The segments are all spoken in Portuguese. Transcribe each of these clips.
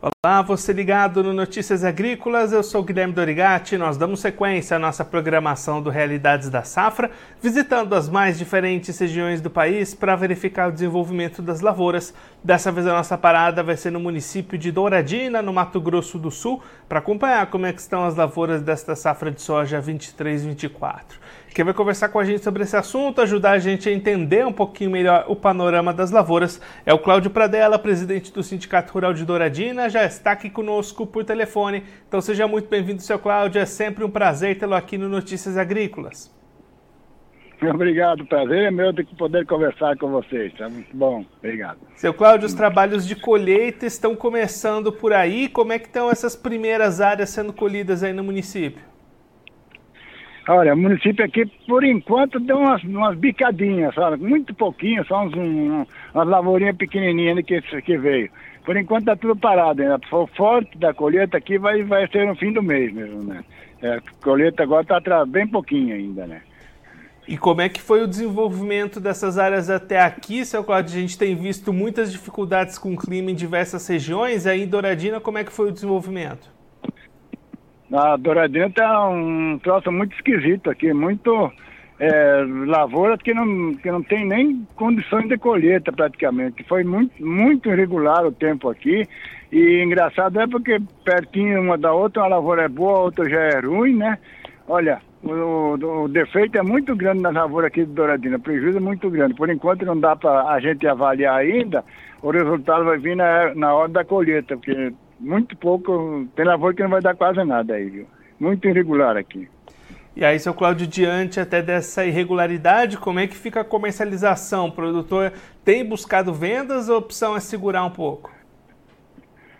Olá, você ligado no Notícias Agrícolas, eu sou Guilherme Dorigati. Nós damos sequência à nossa programação do Realidades da Safra, visitando as mais diferentes regiões do país para verificar o desenvolvimento das lavouras. Dessa vez a nossa parada vai ser no município de Douradina, no Mato Grosso do Sul, para acompanhar como é estão as lavouras desta safra de soja 23-24. Quem vai conversar com a gente sobre esse assunto, ajudar a gente a entender um pouquinho melhor o panorama das lavouras, é o Cláudio Pradella, presidente do Sindicato Rural de Douradina, já está aqui conosco por telefone. Então seja muito bem-vindo, seu Cláudio, é sempre um prazer tê-lo aqui no Notícias Agrícolas. Obrigado, prazer é meu de poder conversar com vocês. É muito bom, obrigado. Seu Cláudio, os trabalhos de colheita estão começando por aí. Como é que estão essas primeiras áreas sendo colhidas aí no município? Olha, o município aqui, por enquanto, deu umas, umas bicadinhas, sabe? Muito pouquinho, só uns, um, umas lavourinhas pequenininhas que, que veio. Por enquanto está tudo parado ainda. O forte da colheita aqui vai, vai ser no fim do mês mesmo, né? É, a colheita agora está bem pouquinho ainda, né? E como é que foi o desenvolvimento dessas áreas até aqui, seu Cláudio? A gente tem visto muitas dificuldades com o clima em diversas regiões. Aí em Douradina, como é que foi o desenvolvimento? A Douradina tá um troço muito esquisito aqui, muito é, que não, que não tem nem condições de colheita praticamente. Foi muito, muito irregular o tempo aqui. E engraçado é porque pertinho uma da outra, uma lavoura é boa, a outra já é ruim, né? Olha, o, o, defeito é muito grande na lavoura aqui de Douradina, o prejuízo é muito grande. Por enquanto não dá para a gente avaliar ainda, o resultado vai vir na, na hora da colheita, porque muito pouco, tem lavoura que não vai dar quase nada aí, viu? Muito irregular aqui. E aí, seu Cláudio, diante até dessa irregularidade, como é que fica a comercialização? O produtor tem buscado vendas ou a opção é segurar um pouco?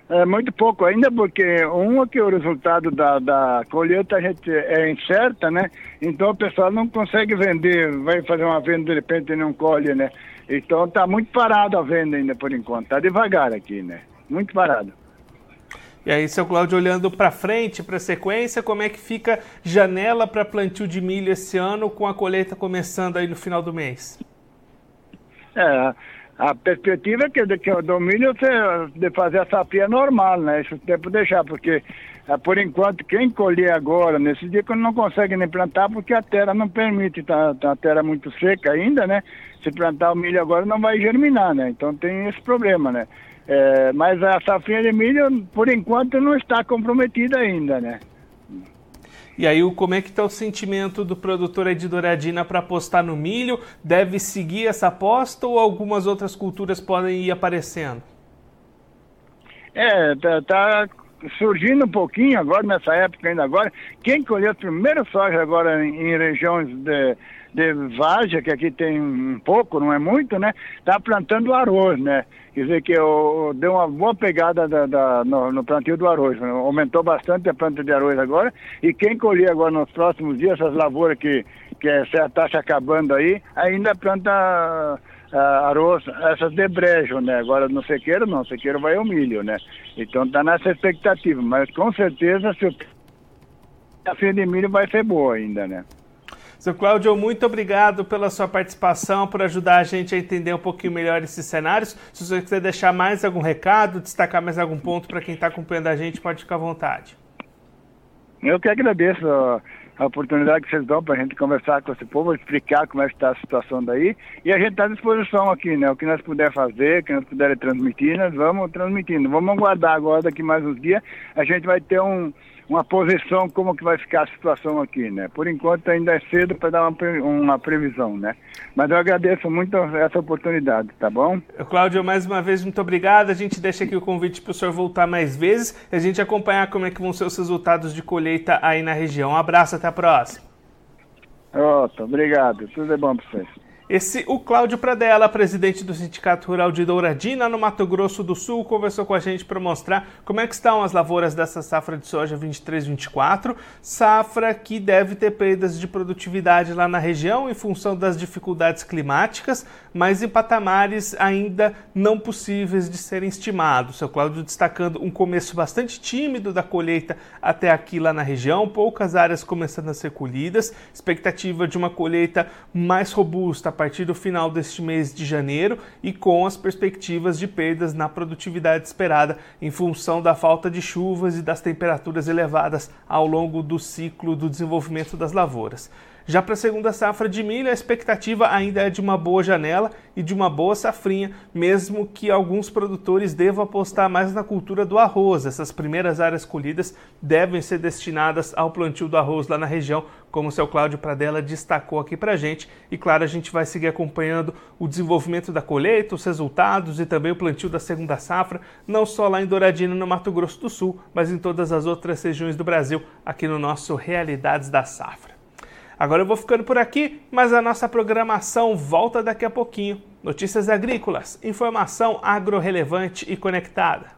É muito pouco ainda, porque um é que o resultado da, da colheita a gente é incerta, né? Então o pessoal não consegue vender, vai fazer uma venda de repente e não colhe, né? Então está muito parado a venda ainda por enquanto, está devagar aqui, né? Muito parado. E aí, seu Cláudio, olhando para frente, para a sequência, como é que fica janela para plantio de milho esse ano, com a colheita começando aí no final do mês? É, a perspectiva é que, que do milho de fazer a safra normal, né? Isso tempo deixar, porque é, por enquanto quem colher agora, nesse dia, não consegue nem plantar porque a terra não permite, tá, tá a terra muito seca ainda, né? Se plantar o milho agora não vai germinar, né? Então tem esse problema, né? É, mas a safrinha de milho, por enquanto, não está comprometida ainda, né? E aí, como é que está o sentimento do produtor aí de Douradina para apostar no milho? Deve seguir essa aposta ou algumas outras culturas podem ir aparecendo? É, tá, tá surgindo um pouquinho agora, nessa época ainda agora. Quem colheu primeiro soja agora em, em regiões de, de Várzea, que aqui tem um pouco, não é muito, né? Tá plantando arroz, né? Quer dizer que eu, deu uma boa pegada da, da, no, no, plantio do arroz. Né? Aumentou bastante a planta de arroz agora. E quem colher agora nos próximos dias, essas lavouras que, que está se acabando aí, ainda planta arroz, essas de brejo, né? Agora no sequeiro não, sequeiro vai o milho, né? Então está nessa expectativa. Mas com certeza se o a fim de milho vai ser boa ainda, né? Seu Cláudio, muito obrigado pela sua participação, por ajudar a gente a entender um pouquinho melhor esses cenários. Se você quiser deixar mais algum recado, destacar mais algum ponto para quem está acompanhando a gente, pode ficar à vontade. Eu que agradeço a oportunidade que vocês dão para a gente conversar com esse povo, explicar como é que está a situação daí. E a gente está à disposição aqui, né? O que nós puder fazer, o que nós puderem transmitir, nós vamos transmitindo. Vamos aguardar agora, daqui mais uns dias, a gente vai ter um uma posição como que vai ficar a situação aqui, né? Por enquanto ainda é cedo para dar uma, uma previsão, né? Mas eu agradeço muito essa oportunidade, tá bom? Cláudio, mais uma vez, muito obrigado. A gente deixa aqui o convite para o senhor voltar mais vezes e a gente acompanhar como é que vão ser os resultados de colheita aí na região. Um abraço, até a próxima. Otto, obrigado. Tudo é bom para vocês. Esse, o Cláudio Pradella, presidente do Sindicato Rural de Douradina, no Mato Grosso do Sul, conversou com a gente para mostrar como é que estão as lavouras dessa safra de soja 23-24, safra que deve ter perdas de produtividade lá na região em função das dificuldades climáticas, mas em patamares ainda não possíveis de serem estimados. Seu Cláudio destacando um começo bastante tímido da colheita até aqui lá na região, poucas áreas começando a ser colhidas, expectativa de uma colheita mais robusta partir do final deste mês de janeiro e com as perspectivas de perdas na produtividade esperada em função da falta de chuvas e das temperaturas elevadas ao longo do ciclo do desenvolvimento das lavouras. Já para a segunda safra de milho, a expectativa ainda é de uma boa janela e de uma boa safrinha, mesmo que alguns produtores devam apostar mais na cultura do arroz. Essas primeiras áreas colhidas devem ser destinadas ao plantio do arroz lá na região, como o seu Cláudio Pradella destacou aqui para gente. E claro, a gente vai seguir acompanhando o desenvolvimento da colheita, os resultados e também o plantio da segunda safra, não só lá em Douradina, no Mato Grosso do Sul, mas em todas as outras regiões do Brasil, aqui no nosso Realidades da Safra. Agora eu vou ficando por aqui, mas a nossa programação volta daqui a pouquinho. Notícias agrícolas, informação agro-relevante e conectada.